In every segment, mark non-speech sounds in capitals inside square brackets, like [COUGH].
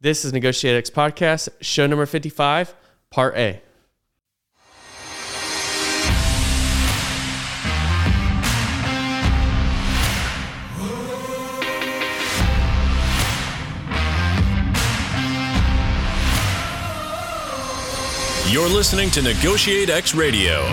This is Negotiate X Podcast, show number 55, part A. You're listening to Negotiate X Radio,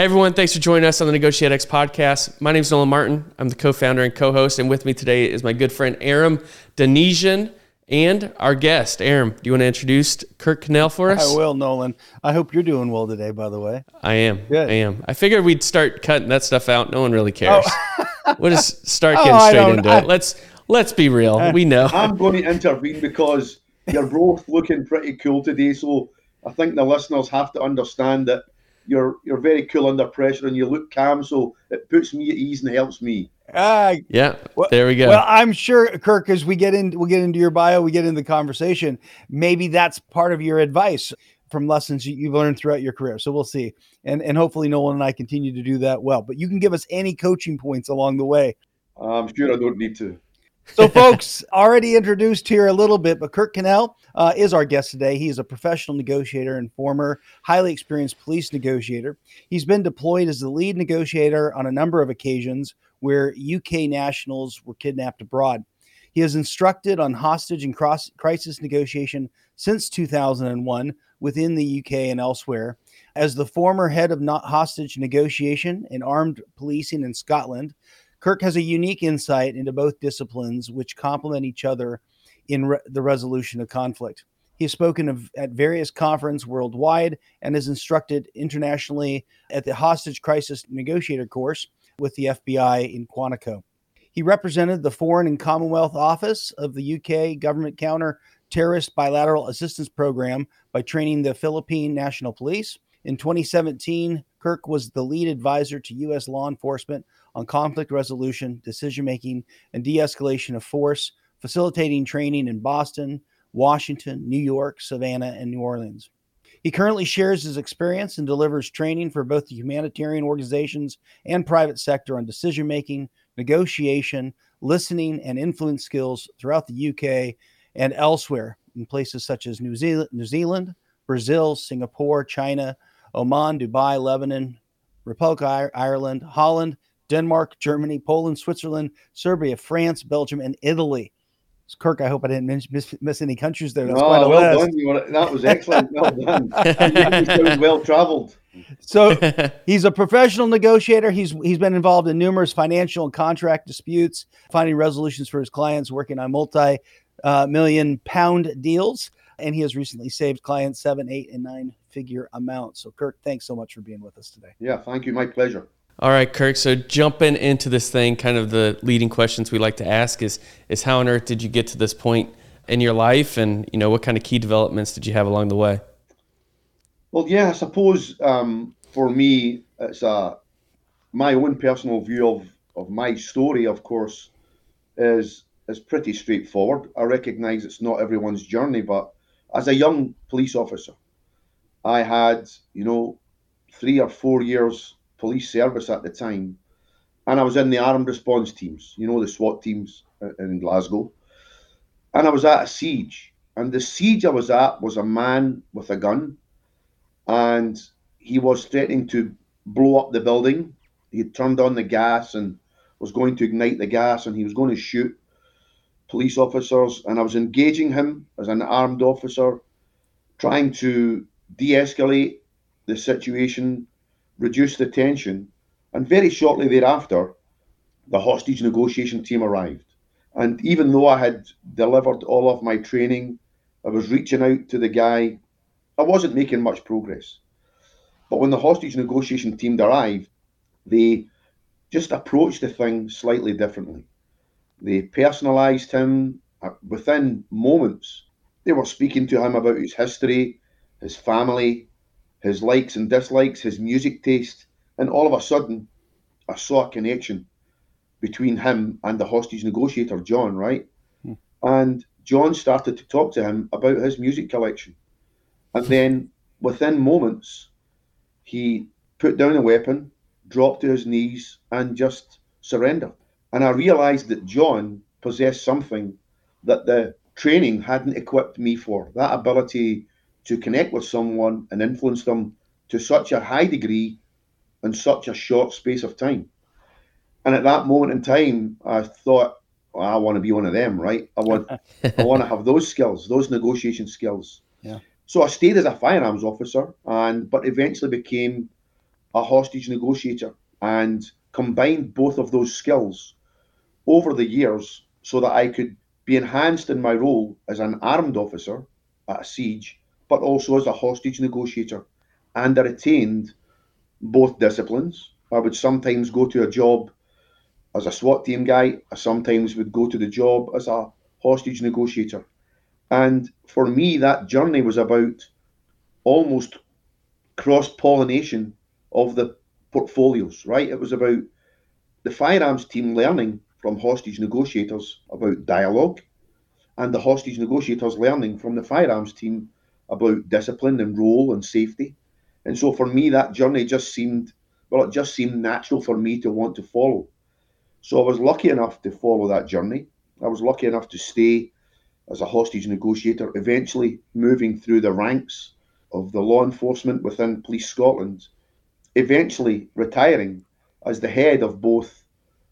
Hey everyone, thanks for joining us on the Negotiate X podcast. My name is Nolan Martin. I'm the co-founder and co-host, and with me today is my good friend Aram Donigian and our guest. Aram, do you want to introduce Kirk Cannell for us? I will, Nolan. I hope you're doing well today, by the way. I am. Good. I am. I figured we'd start cutting that stuff out. No one really cares. Oh. [LAUGHS] we'll just start Oh, getting I straight into I- it. Let's let's be real. Uh, we know. I'm going to intervene because you're both looking pretty cool today. So I think the listeners have to understand that you're you're very cool under pressure and you look calm. So it puts me at ease and helps me. Ah, Yeah. Well- there we go. well, I'm sure, Kirk, as we get in, we'll get into your bio, we get into the conversation. Maybe that's part of your advice from lessons you- you've learned throughout your career. So we'll see, and and hopefully Nolan and I continue to do that well. But you can give us any coaching points along the way. I'm sure I don't need to. So, folks, already introduced here a little bit, but Kirk Cannell uh, is our guest today. He is a professional negotiator and former highly experienced police negotiator. He's been deployed as the lead negotiator on a number of occasions where UK nationals were kidnapped abroad. He has instructed on hostage and cross crisis negotiation since 2001 within the UK and elsewhere. As the former head of not hostage negotiation and armed policing in Scotland, Kirk has a unique insight into both disciplines, which complement each other in re- the resolution of conflict. He has spoken of, at various conferences worldwide and is instructed internationally at the Hostage Crisis Negotiator course with the FBI in Quantico. He represented the Foreign and Commonwealth Office of the UK Government Counter Terrorist Bilateral Assistance Program by training the Philippine National Police. In 2017, Kirk was the lead advisor to U.S. law enforcement on conflict resolution, decision making, and de escalation of force, facilitating training in Boston, Washington, New York, Savannah, and New Orleans. He currently shares his experience and delivers training for both the humanitarian organizations and private sector on decision making, negotiation, listening, and influence skills throughout the UK and elsewhere in places such as New Zealand, New Zealand Brazil, Singapore, China, Oman, Dubai, Lebanon, Republic of Ireland, Holland, Denmark, Germany, Poland, Switzerland, Serbia, France, Belgium, and Italy. So Kirk, I hope I didn't miss, miss, miss any countries there. That's quite a well list. done. Were, that was excellent. Well done. [LAUGHS] Well travelled. So he's a professional negotiator. He's he's been involved in numerous financial and contract disputes, finding resolutions for his clients, working on multi uh, million pound deals, and he has recently saved clients seven, eight, and nine figure amounts. So Kirk, thanks so much for being with us today. Yeah, thank you. My pleasure. All right, Kirk. So jumping into this thing, kind of the leading questions we like to ask is is how on earth did you get to this point in your life, and you know what kind of key developments did you have along the way? Well, yeah, I suppose um, for me, it's a my own personal view of, of my story. Of course, is is pretty straightforward. I recognise it's not everyone's journey, but as a young police officer, I had you know three or four years police service at the time, and I was in the armed response teams. You know the SWAT teams uh, in Glasgow, and I was at a siege. And the siege I was at was a man with a gun and he was threatening to blow up the building. He had turned on the gas and was going to ignite the gas, and he was going to shoot police officers. And I was engaging him as an armed officer, trying to de escalate the situation, reduce the tension. And very shortly thereafter, the hostage negotiation team arrived. And even though I had delivered all of my training, I was reaching out to the guy I wasn't making much progress. But when the hostage negotiation team arrived, they just approached the thing slightly differently. They personalised him uh, within moments. They were speaking to him about his history, his family, his likes and dislikes, his music taste, and all of a sudden, I saw a connection between him and the hostage negotiator, John, right? Hmm. And John started to talk to him about his music collection. And [LAUGHS] then within moments, he put down a weapon, dropped to his knees, and just surrendered. And I realized that John possessed something that the training hadn't equipped me for that ability to connect with someone and influence them to such a high degree in such a short space of time. And at that moment in time, I thought, well, I want to be one of them, right? I want, I want to have those skills, those negotiation skills. Yeah. So I stayed as a firearms officer, and but eventually became a hostage negotiator, and combined both of those skills over the years so that I could be enhanced in my role as an armed officer at a siege, but also as a hostage negotiator. And I retained both disciplines. I would sometimes go to a job as a SWAT team guy, I sometimes would go to the job as a hostage negotiator. And for me, that journey was about almost cross pollination of the portfolios, right? It was about the firearms team learning from hostage negotiators about dialogue, and the hostage negotiators learning from the firearms team about discipline and role and safety. And so for me, that journey just seemed, well, it just seemed natural for me to want to follow. So I was lucky enough to follow that journey. I was lucky enough to stay as a hostage negotiator, eventually moving through the ranks of the law enforcement within Police Scotland, eventually retiring as the head of both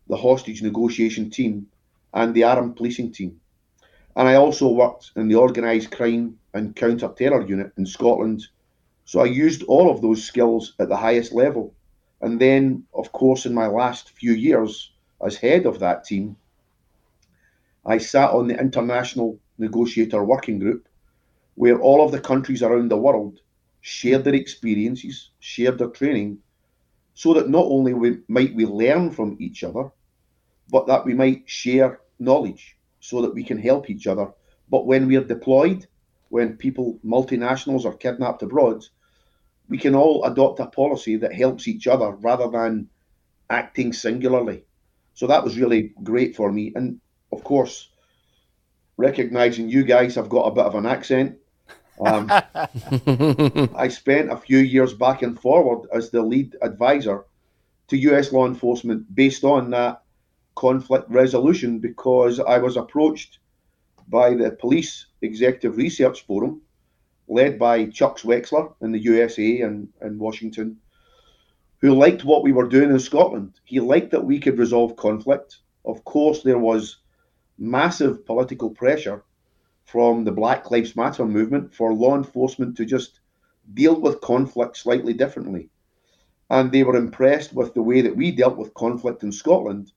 the hostage negotiation team and the armed policing team. And I also worked in the organised crime and counter terror unit in Scotland. So I used all of those skills at the highest level. And then, of course, in my last few years as head of that team, I sat on the International Negotiator Working Group, where all of the countries around the world shared their experiences, shared their training, so that not only we, might we learn from each other, but that we might share knowledge so that we can help each other. But when we are deployed, when people, multinationals, are kidnapped abroad, we can all adopt a policy that helps each other rather than acting singularly. So that was really great for me. And of course, recognizing you guys have got a bit of an accent. Um, [LAUGHS] I spent a few years back and forward as the lead advisor to US law enforcement based on that conflict resolution because I was approached by the Police Executive Research Forum, led by Chuck Wexler in the USA and, and Washington, who liked what we were doing in Scotland. He liked that we could resolve conflict. Of course, there was massive political pressure from the Black Lives Matter movement for law enforcement to just deal with conflict slightly differently. And they were impressed with the way that we dealt with conflict in Scotland,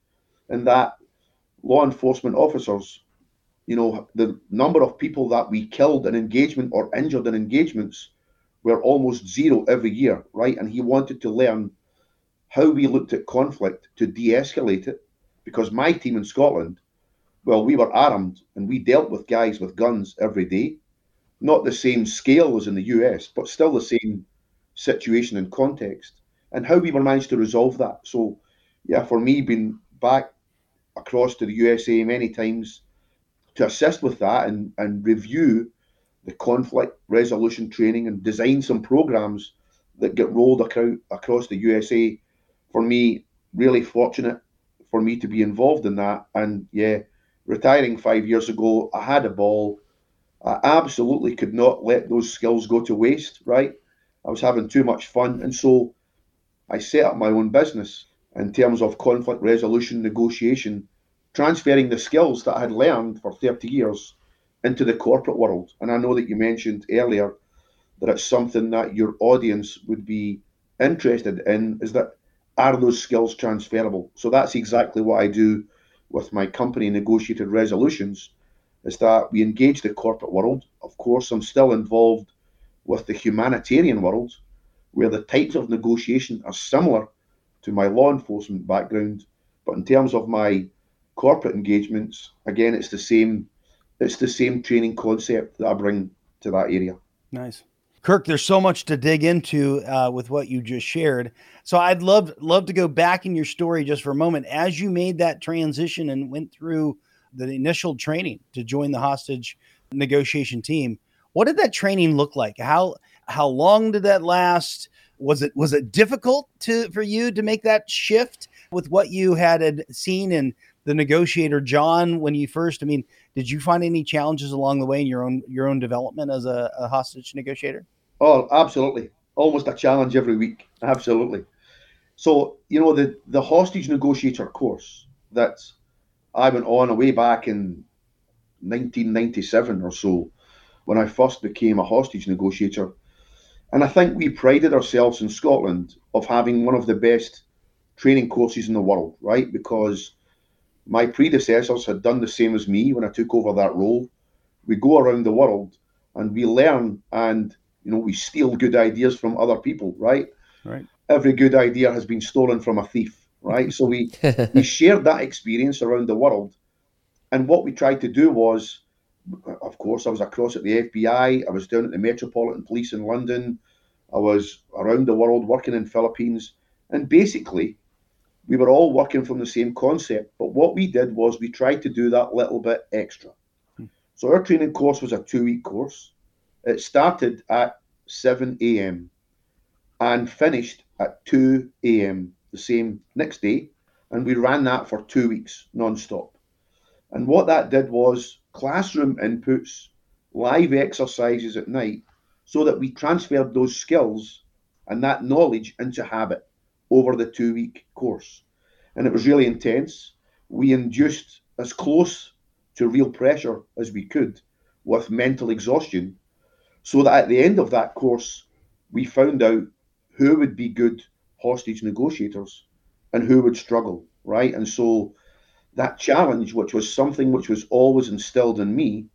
and that law enforcement officers, you know, the number of people that we killed in engagement or injured in engagements were almost zero every year, right? And he wanted to learn how we looked at conflict to de escalate it because my team in Scotland, well, we were armed and we dealt with guys with guns every day. Not the same scale as in the US, but still the same situation and context, and how we were managed to resolve that. So, yeah, for me, being back across to the USA many times to assist with that and, and review the conflict resolution training and design some programs that get rolled across, across the USA. For me, really fortunate for me to be involved in that. And yeah, retiring five years ago, I had a ball. I absolutely could not let those skills go to waste, right? I was having too much fun. And so I set up my own business in terms of conflict resolution negotiation, transferring the skills that I had learned for 30 years into the corporate world. And I know that you mentioned earlier that it's something that your audience would be interested in is that are those skills transferable? So that's exactly what I do with my company negotiated resolutions is that we engage the corporate world. Of course, I'm still involved with the humanitarian world where the types of negotiation are similar to my law enforcement background. But in terms of my corporate engagements, again, it's the same it's the same training concept that I bring to that area. Nice. Kirk, there's so much to dig into uh, with what you just shared. So I'd love love to go back in your story just for a moment as you made that transition and went through the initial training to join the hostage negotiation team. What did that training look like? How how long did that last? Was it was it difficult to for you to make that shift with what you had seen in the negotiator John when you first? I mean, did you find any challenges along the way in your own your own development as a, a hostage negotiator? Oh, absolutely. Almost a challenge every week. Absolutely. So, you know, the, the hostage negotiator course that I went on a way back in 1997 or so when I first became a hostage negotiator. And I think we prided ourselves in Scotland of having one of the best training courses in the world, right? Because my predecessors had done the same as me when I took over that role. We go around the world and we learn and you know, we steal good ideas from other people, right? Right. Every good idea has been stolen from a thief, right? so we we [LAUGHS] shared that experience around the world, and what we tried to do was, of course, I was across at the FBI, I was down at the Metropolitan Police in London, I was around the world working in Philippines, and basically, we were all working from the same concept. But what we did was we tried to do that little bit extra. Hmm. So our training course was a two-week course it started at 7 a.m. and finished at 2 a.m. the same next day. And we ran that for two weeks non-stop. And what that did was classroom inputs, live exercises at night, so that we transferred those skills and that knowledge into habit over the two week course. And it was really intense. We induced as close to real pressure as we could with mental exhaustion so that at the end of that course, we found out who would be good hostage negotiators and who would struggle, right? And so that challenge, which was something which was always instilled in me,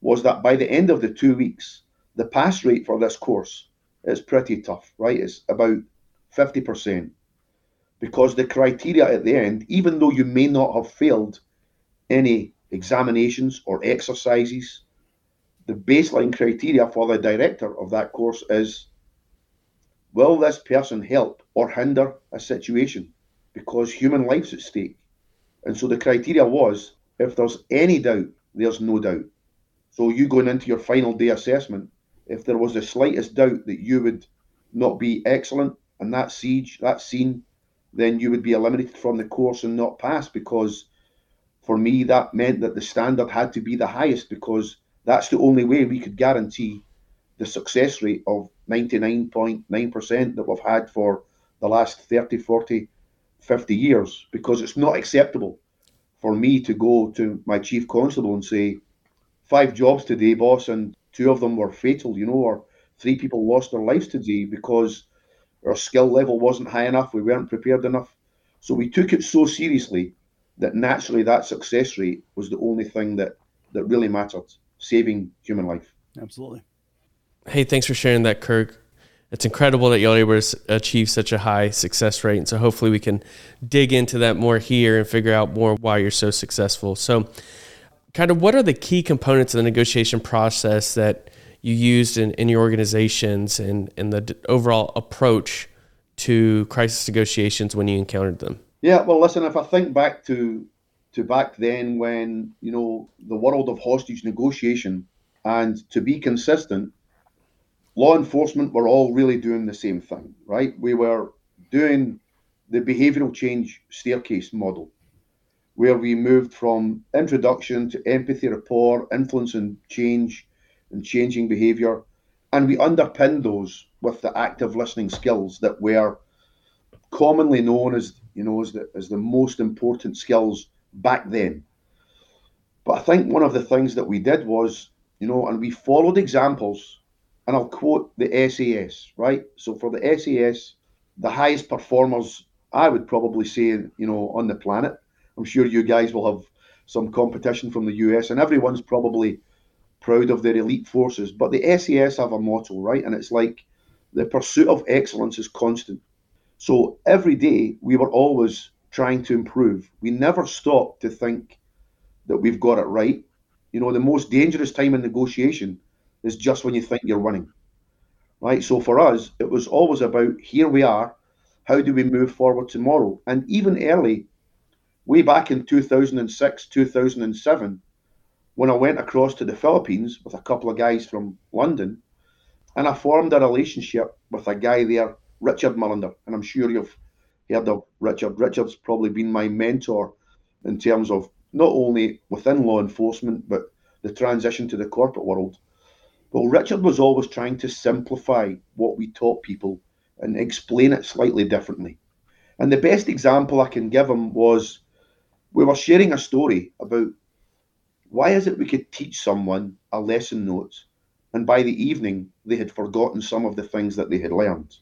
was that by the end of the two weeks, the pass rate for this course is pretty tough, right? It's about 50%. Because the criteria at the end, even though you may not have failed any examinations or exercises, the baseline criteria for the director of that course is will this person help or hinder a situation? Because human life's at stake. And so the criteria was if there's any doubt, there's no doubt. So you going into your final day assessment, if there was the slightest doubt that you would not be excellent in that siege, that scene, then you would be eliminated from the course and not pass because for me that meant that the standard had to be the highest because that's the only way we could guarantee the success rate of 99.9% that we've had for the last 30, 40, 50 years because it's not acceptable for me to go to my chief constable and say, five jobs today, boss, and two of them were fatal, you know, or three people lost their lives today because our skill level wasn't high enough, we weren't prepared enough. So we took it so seriously that naturally that success rate was the only thing that, that really mattered saving human life. Absolutely. Hey, thanks for sharing that, Kirk. It's incredible that you're able to achieve such a high success rate. And so hopefully we can dig into that more here and figure out more why you're so successful. So, kind of what are the key components of the negotiation process that you used in, in your organizations and, and the overall approach to crisis negotiations when you encountered them? Yeah, well, listen, if I think back to to back then when you know the world of hostage negotiation and to be consistent law enforcement were all really doing the same thing right we were doing the behavioral change staircase model where we moved from introduction to empathy rapport influence and change and changing behavior and we underpinned those with the active listening skills that were commonly known as you know as the, as the most important skills back then. But I think one of the things that we did was, you know, and we followed examples, and I'll quote the SAS, right? So for the SAS, the highest performers, I would probably say, you know, on the planet. I'm sure you guys will have some competition from the US, and everyone's probably proud of their elite forces. But the SAS have a motto, right? And it's like the pursuit of excellence is constant. So every day we were always trying to improve. We never stopped to think that we've got it right. You know, the most dangerous time in negotiation is just when you think you're winning. right? So for us, it was always about here we are, how do we move forward tomorrow? And even early, way back in 2006, 2007, when I went across to the Philippines with a couple of guys from London, and I formed a relationship with a guy there, Richard Mullender, and I'm sure you've heard of Richard. Richard's probably been my mentor in terms of not only within law enforcement, but the transition to the corporate world. Well, Richard was always trying to simplify what we taught people and explain it slightly differently. And the best example I can give him was we were sharing a story about why is it we could teach someone a lesson notes and by the evening they had forgotten some of the things that they had learned?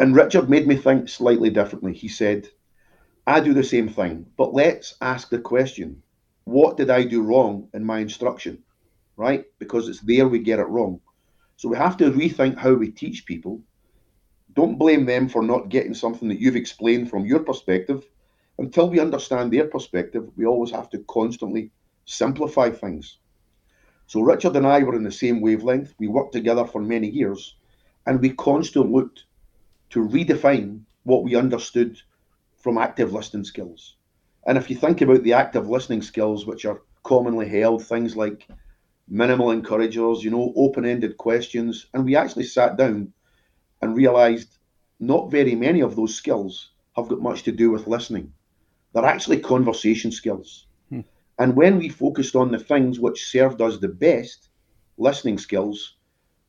And Richard made me think slightly differently. He said, I do the same thing, but let's ask the question what did I do wrong in my instruction? Right? Because it's there we get it wrong. So we have to rethink how we teach people. Don't blame them for not getting something that you've explained from your perspective. Until we understand their perspective, we always have to constantly simplify things. So Richard and I were in the same wavelength. We worked together for many years, and we constantly looked to redefine what we understood from active listening skills. And if you think about the active listening skills, which are commonly held, things like minimal encouragers, you know, open ended questions, and we actually sat down and realized not very many of those skills have got much to do with listening. They're actually conversation skills. Hmm. And when we focused on the things which served us the best, listening skills,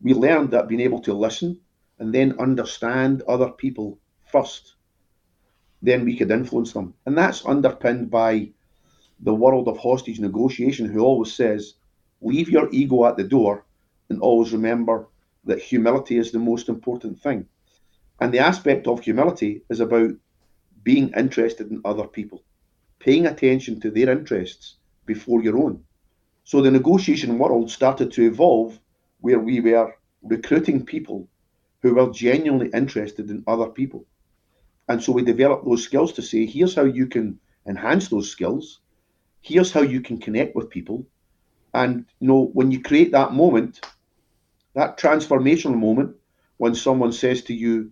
we learned that being able to listen and then understand other people first, then we could influence them. And that's underpinned by the world of hostage negotiation, who always says, leave your ego at the door and always remember that humility is the most important thing. And the aspect of humility is about being interested in other people, paying attention to their interests before your own. So the negotiation world started to evolve where we were recruiting people who were genuinely interested in other people. And so we developed those skills to say, here's how you can enhance those skills. Here's how you can connect with people. And you know, when you create that moment, that transformational moment, when someone says to you,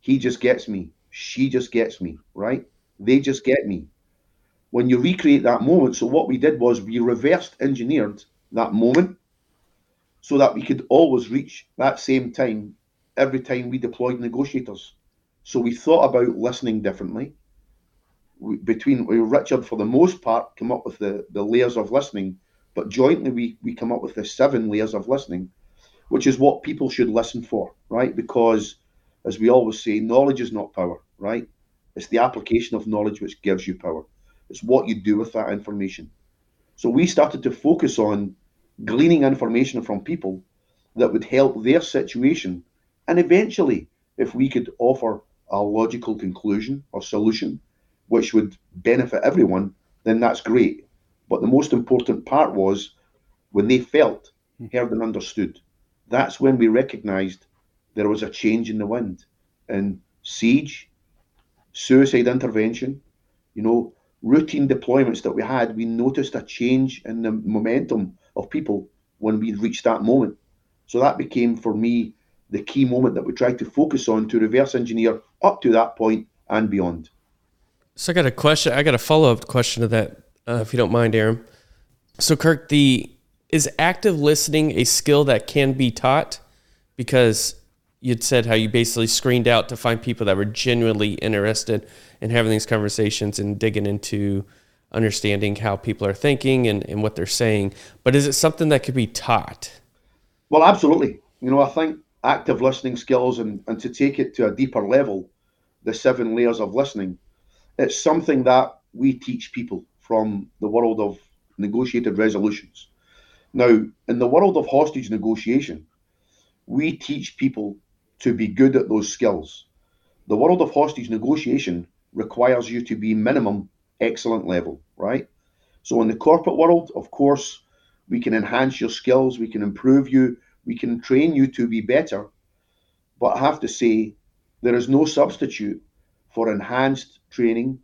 he just gets me, she just gets me, right? They just get me when you recreate that moment. So what we did was we reversed engineered that moment so that we could always reach that same time every time we deployed negotiators. So we thought about listening differently. We, between we, Richard, for the most part, came up with the, the layers of listening, but jointly we, we come up with the seven layers of listening, which is what people should listen for, right? Because as we always say, knowledge is not power, right? It's the application of knowledge which gives you power. It's what you do with that information. So we started to focus on gleaning information from people that would help their situation. And eventually, if we could offer a logical conclusion or solution which would benefit everyone, then that's great. But the most important part was when they felt, hmm. heard, and understood. That's when we recognized there was a change in the wind. In siege, suicide intervention, you know, routine deployments that we had, we noticed a change in the momentum of people when we reached that moment. So that became for me the key moment that we tried to focus on to reverse engineer up to that point and beyond. So I got a question. I got a follow up question to that, uh, if you don't mind, Aram. So Kirk, the is active listening a skill that can be taught? Because you'd said how you basically screened out to find people that were genuinely interested in having these conversations and digging into understanding how people are thinking and, and what they're saying. But is it something that could be taught? Well, absolutely. You know, I think active listening skills and, and to take it to a deeper level, the seven layers of listening, it's something that we teach people from the world of negotiated resolutions. Now, in the world of hostage negotiation, we teach people to be good at those skills. The world of hostage negotiation requires you to be minimum excellent level, right? So in the corporate world, of course, we can enhance your skills, we can improve you, we can train you to be better. But I have to say, there is no substitute for enhanced training,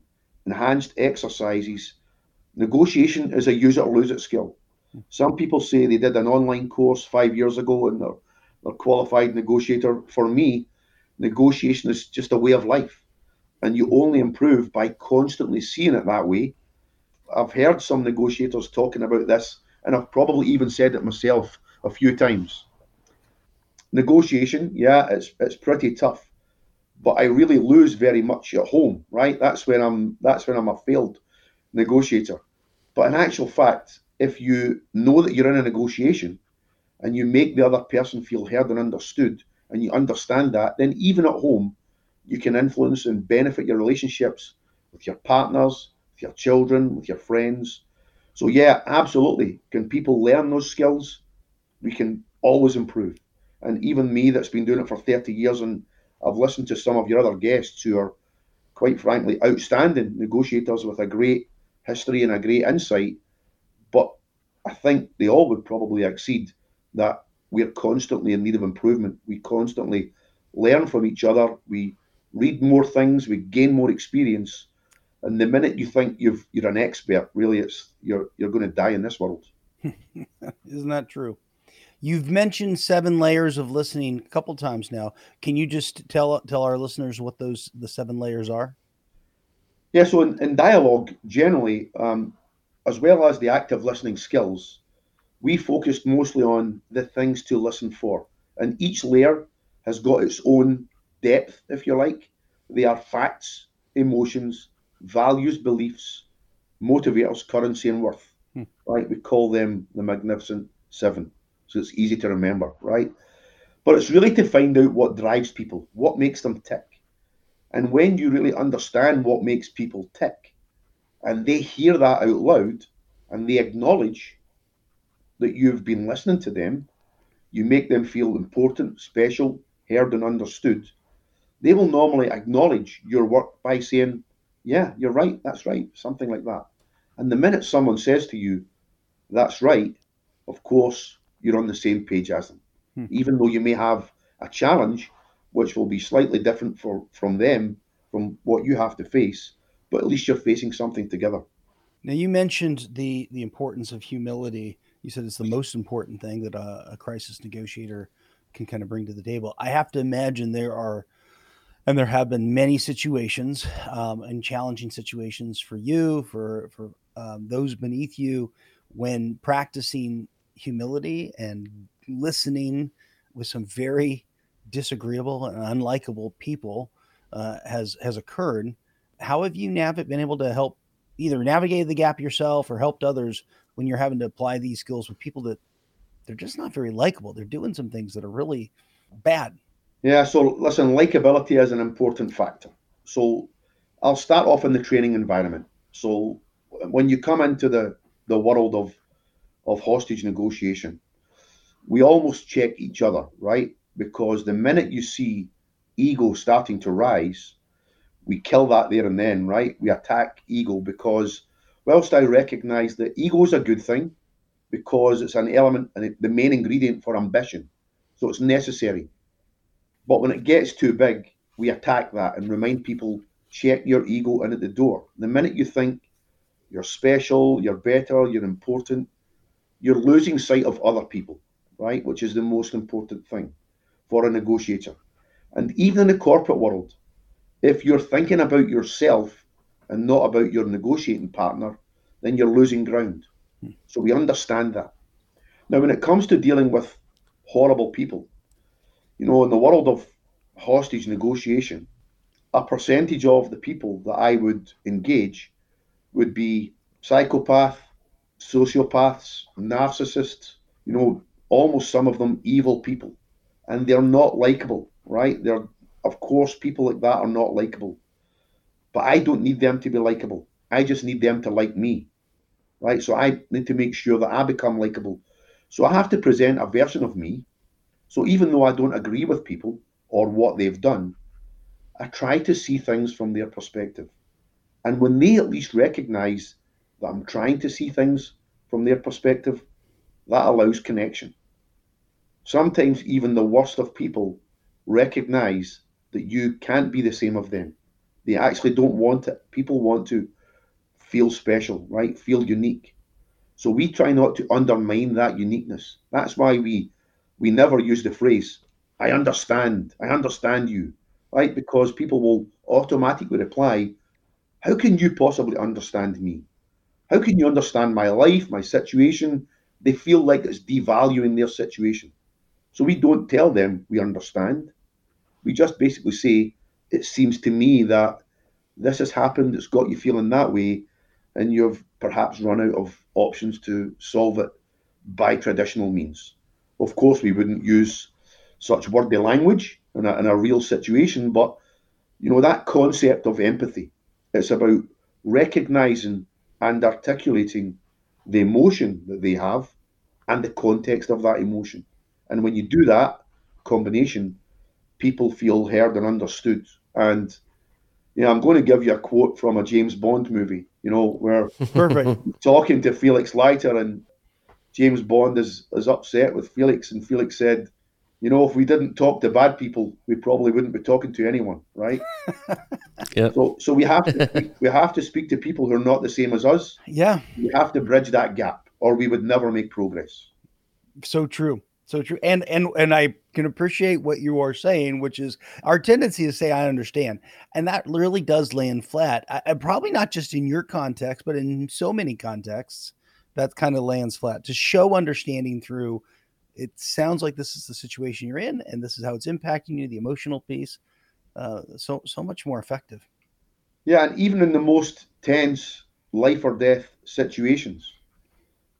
enhanced exercises. Negotiation is a use it or lose it skill. Hmm. Some people say they did an online course five years ago and they're or qualified negotiator. For me, negotiation is just a way of life. And you only improve by constantly seeing it that way. I've heard some negotiators talking about this, and I've probably even said it myself a few times. Negotiation, yeah, it's it's pretty tough, but I really lose very much at home, right? That's when I'm that's when I'm a failed negotiator. But in actual fact, if you know that you're in a negotiation and you make the other person feel heard and understood, and you understand that, then even at home, you can influence and benefit your relationships with your partners, with your children, with your friends. So, yeah, absolutely. Can people learn those skills? We can always improve. And even me, that's been doing it for 30 years, and I've listened to some of your other guests who are, quite frankly, outstanding negotiators with a great history and a great insight. But I think they all would probably exceed that we're constantly in need of improvement. We constantly learn from each other. We read more things. We gain more experience. And the minute you think you've you're an expert, really, it's you're you're going to die in this world. [LAUGHS] Isn't that true? You've mentioned seven layers of listening a couple times now. Can you just tell tell our listeners what those the seven layers are? Yeah. So in, in dialogue, generally, um, as well as the active listening skills, we focused mostly on the things to listen for. And each layer has got its own depth, if you like. They are facts, emotions, values, beliefs, motivators, currency, and worth. Hmm. Right? We call them the Magnificent Seven. So it's easy to remember, right? But it's really to find out what drives people, what makes them tick. And when you really understand what makes people tick, and they hear that out loud and they acknowledge that you've been listening to them, you make them feel important, special, heard, and understood, they will normally acknowledge your work by saying, Yeah, you're right, that's right, something like that. And the minute someone says to you, That's right, of course, you're on the same page as them. Hmm. Even though you may have a challenge, which will be slightly different for, from them, from what you have to face, but at least you're facing something together. Now, you mentioned the, the importance of humility you said it's the most important thing that a, a crisis negotiator can kind of bring to the table. I have to imagine there are, and there have been many situations um, and challenging situations for you, for for um, those beneath you, when practicing humility and listening with some very disagreeable and unlikable people uh, has has occurred. How have you nav- been able to help either navigate the gap yourself or helped others when you're having to apply these skills with people that they're just not very likable. They're doing some things that are really bad. Yeah, so listen, likability is an important factor. So I'll start off in the training environment. So when you come into the, the world of of hostage negotiation, we almost check each other, right? Because the minute you see ego starting to rise, we kill that there and then, right? We attack ego because whilst I recognise that ego is a good thing because it's an element and the main ingredient for ambition, so it's necessary. But when it gets too big, we attack that and remind people check your ego in at the door. The minute you think you're special, you're better, you're important, you're losing sight of other people, right? Which is the most important thing for a negotiator. And even in the corporate world, if you're thinking about yourself and not about your negotiating partner, then you're losing ground. Hmm. So we understand that. Now, when it comes to dealing with horrible people, you know, in the world of hostage negotiation, a percentage of the people that I would engage would be psychopath, sociopaths, narcissists, you know, almost some of them evil people. And they're not likable, right? They're, of course, people like that are not likable. But I don't need them to be likable. I just need them to like me. Right? So I need to make sure that I become likable. So I have to present a version of me. So even though I don't agree with people or what they've done, I try to see things from their perspective. And when they at least recognize that I'm trying to see things from their perspective, that allows connection. Sometimes even the worst of people recognize that you can't be the same of them. They actually don't want it. People want to feel special, right? Feel unique. So we try not to undermine that uniqueness. That's why we we never use the phrase, I understand, I understand you, right? Because people will automatically reply, How can you possibly understand me? How can you understand my life, my situation? They feel like it's devaluing their situation. So we don't tell them we understand. We just basically say, It seems to me that this has happened, it's got you feeling that way, and you've perhaps run out of options to solve it by traditional means. Of course, we wouldn't use such wordy language in a, in a real situation, but you know that concept of empathy. It's about recognizing and articulating the emotion that they have and the context of that emotion. And when you do that combination, people feel heard and understood. And you know, I'm going to give you a quote from a James Bond movie, you know, where [LAUGHS] perfect [LAUGHS] talking to Felix Leiter and James Bond is, is upset with Felix, and Felix said, you know, if we didn't talk to bad people, we probably wouldn't be talking to anyone, right? [LAUGHS] yeah. So, so we have to we have to speak to people who are not the same as us. Yeah. We have to bridge that gap, or we would never make progress. So true. So true. And and and I can appreciate what you are saying, which is our tendency to say I understand, and that really does land flat. I, probably not just in your context, but in so many contexts, that kind of lands flat. To show understanding through it sounds like this is the situation you're in and this is how it's impacting you the emotional piece uh, so so much more effective yeah and even in the most tense life or death situations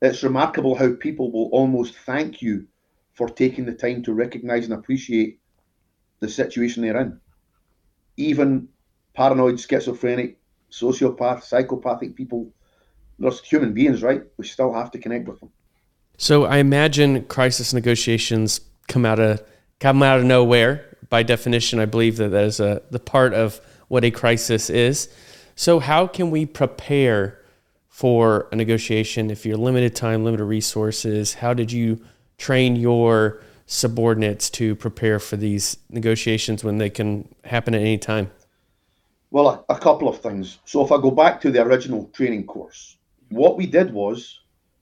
it's remarkable how people will almost thank you for taking the time to recognize and appreciate the situation they're in even paranoid schizophrenic sociopath psychopathic people they're human beings right we still have to connect with them so I imagine crisis negotiations come out of come out of nowhere. By definition, I believe that that is a the part of what a crisis is. So how can we prepare for a negotiation if you're limited time, limited resources? How did you train your subordinates to prepare for these negotiations when they can happen at any time? Well, a, a couple of things. So if I go back to the original training course, what we did was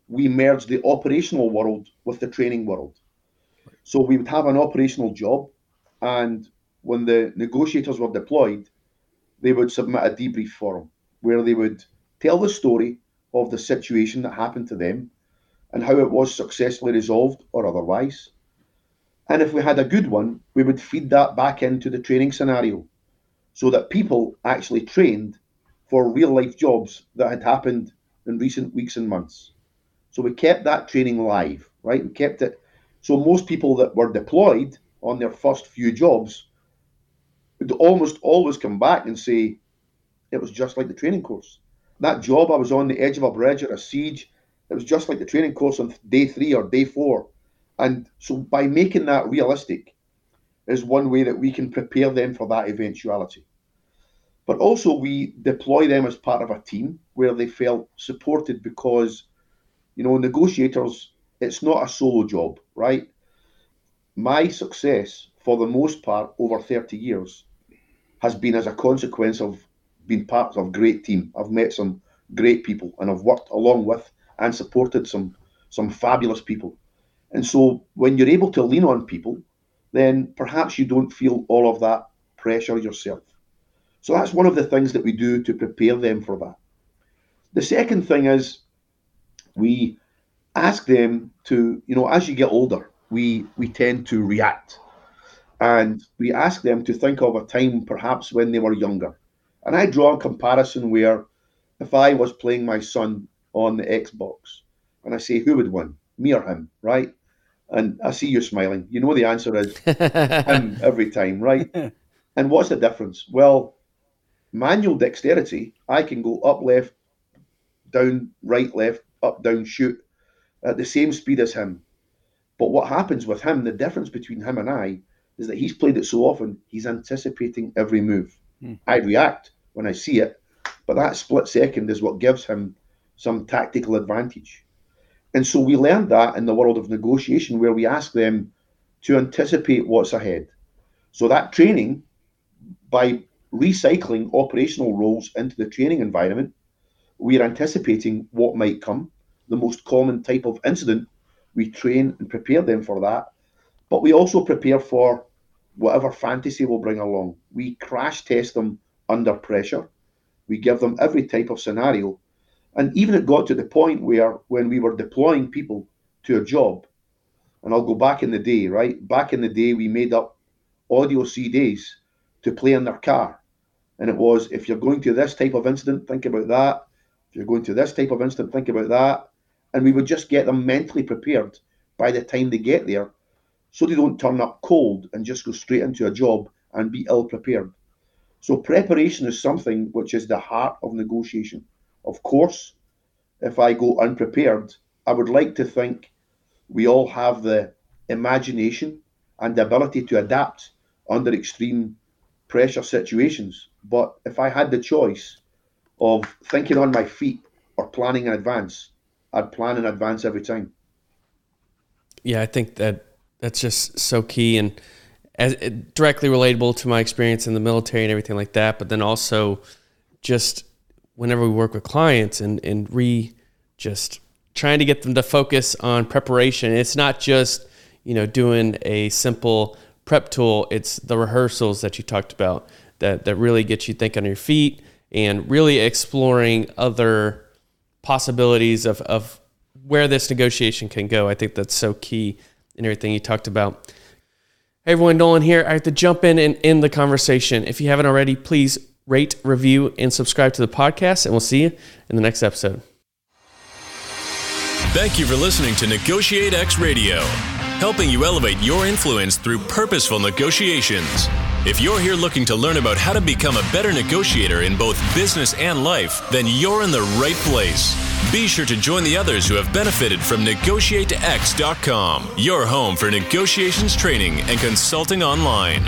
we merged the operational world with the training world. So we would have an operational job, and when the negotiators were deployed, they would submit a debrief form where they would tell the story of the situation that happened to them and how it was successfully resolved or otherwise. And if we had a good one, we would feed that back into the training scenario so that people actually trained for real life jobs that had happened in recent weeks and months. So we kept that training live, right? We kept it. So most people that were deployed on their first few jobs would almost always come back and say, it was just like the training course. That job I was on the edge of a bridge or a siege, it was just like the training course on day three or day four. And so by making that realistic is one way that we can prepare them for that eventuality. But also we deploy them as part of a team where they felt supported because you know, negotiators, it's not a solo job, right? My success, for the most part, over 30 years, has been as a consequence of being part of a great team. I've met some great people and I've worked along with and supported some some fabulous people. And so when you're able to lean on people, then perhaps you don't feel all of that pressure yourself. So that's one of the things that we do to prepare them for that. The second thing is we ask them to, you know, as you get older, we we tend to react, and we ask them to think of a time perhaps when they were younger. And I draw a comparison where if I was playing my son on the Xbox and I say, who would win, me or him, right? And I see you smiling. You know the answer is [LAUGHS] him every time, right? and what's the difference? Well, manual dexterity, I can go up, left, down, right, left, up, down, shoot at the same speed as him. But what happens with him, the difference between him and I, is that he's played it so often, he's anticipating every move. Mm. I react when I see it, but that split second is what gives him some tactical advantage. And so we learned that in the world of negotiation, where we ask them to anticipate what's ahead. So that training, by recycling operational roles into the training environment, we are anticipating what might come, the most common type of incident. We train and prepare them for that. But we also prepare for whatever fantasy will bring along. We crash test them under pressure. We give them every type of scenario. And even it got to the point where when we were deploying people to a job, and I'll go back in the day, right? Back in the day, we made up audio CDs to play in their car. And it was if you're going to this type of incident, think about that. If you're going to this type of incident, think about that. And we would just get them mentally prepared by the time they get there so they don't turn up cold and just go straight into a job and be ill prepared. So preparation is something which is the heart of negotiation. Of course, if I go unprepared, I would like to think we all have the imagination and the ability to adapt under extreme pressure situations. But if I had the choice of thinking on my feet or planning in advance, I'd plan in advance every time. Yeah, I think that that's just so key and as directly relatable to my experience in the military and everything like that. But then also just whenever we work with clients and, and re just trying to get them to focus on preparation. It's not just, you know, doing a simple prep tool. It's the rehearsals that you talked about that, that really get you thinking on your feet and really exploring other possibilities of, of where this negotiation can go. I think that's so key in everything you talked about. Hey everyone, Nolan here. I have to jump in and end the conversation. If you haven't already, please rate, review, and subscribe to the podcast, and we'll see you in the next episode. Thank you for listening to Negotiate X Radio, helping you elevate your influence through purposeful negotiations. If you're here looking to learn about how to become a better negotiator in both business and life, then you're in the right place. Be sure to join the others who have benefited from NegotiateX.com, your home for negotiations training and consulting online.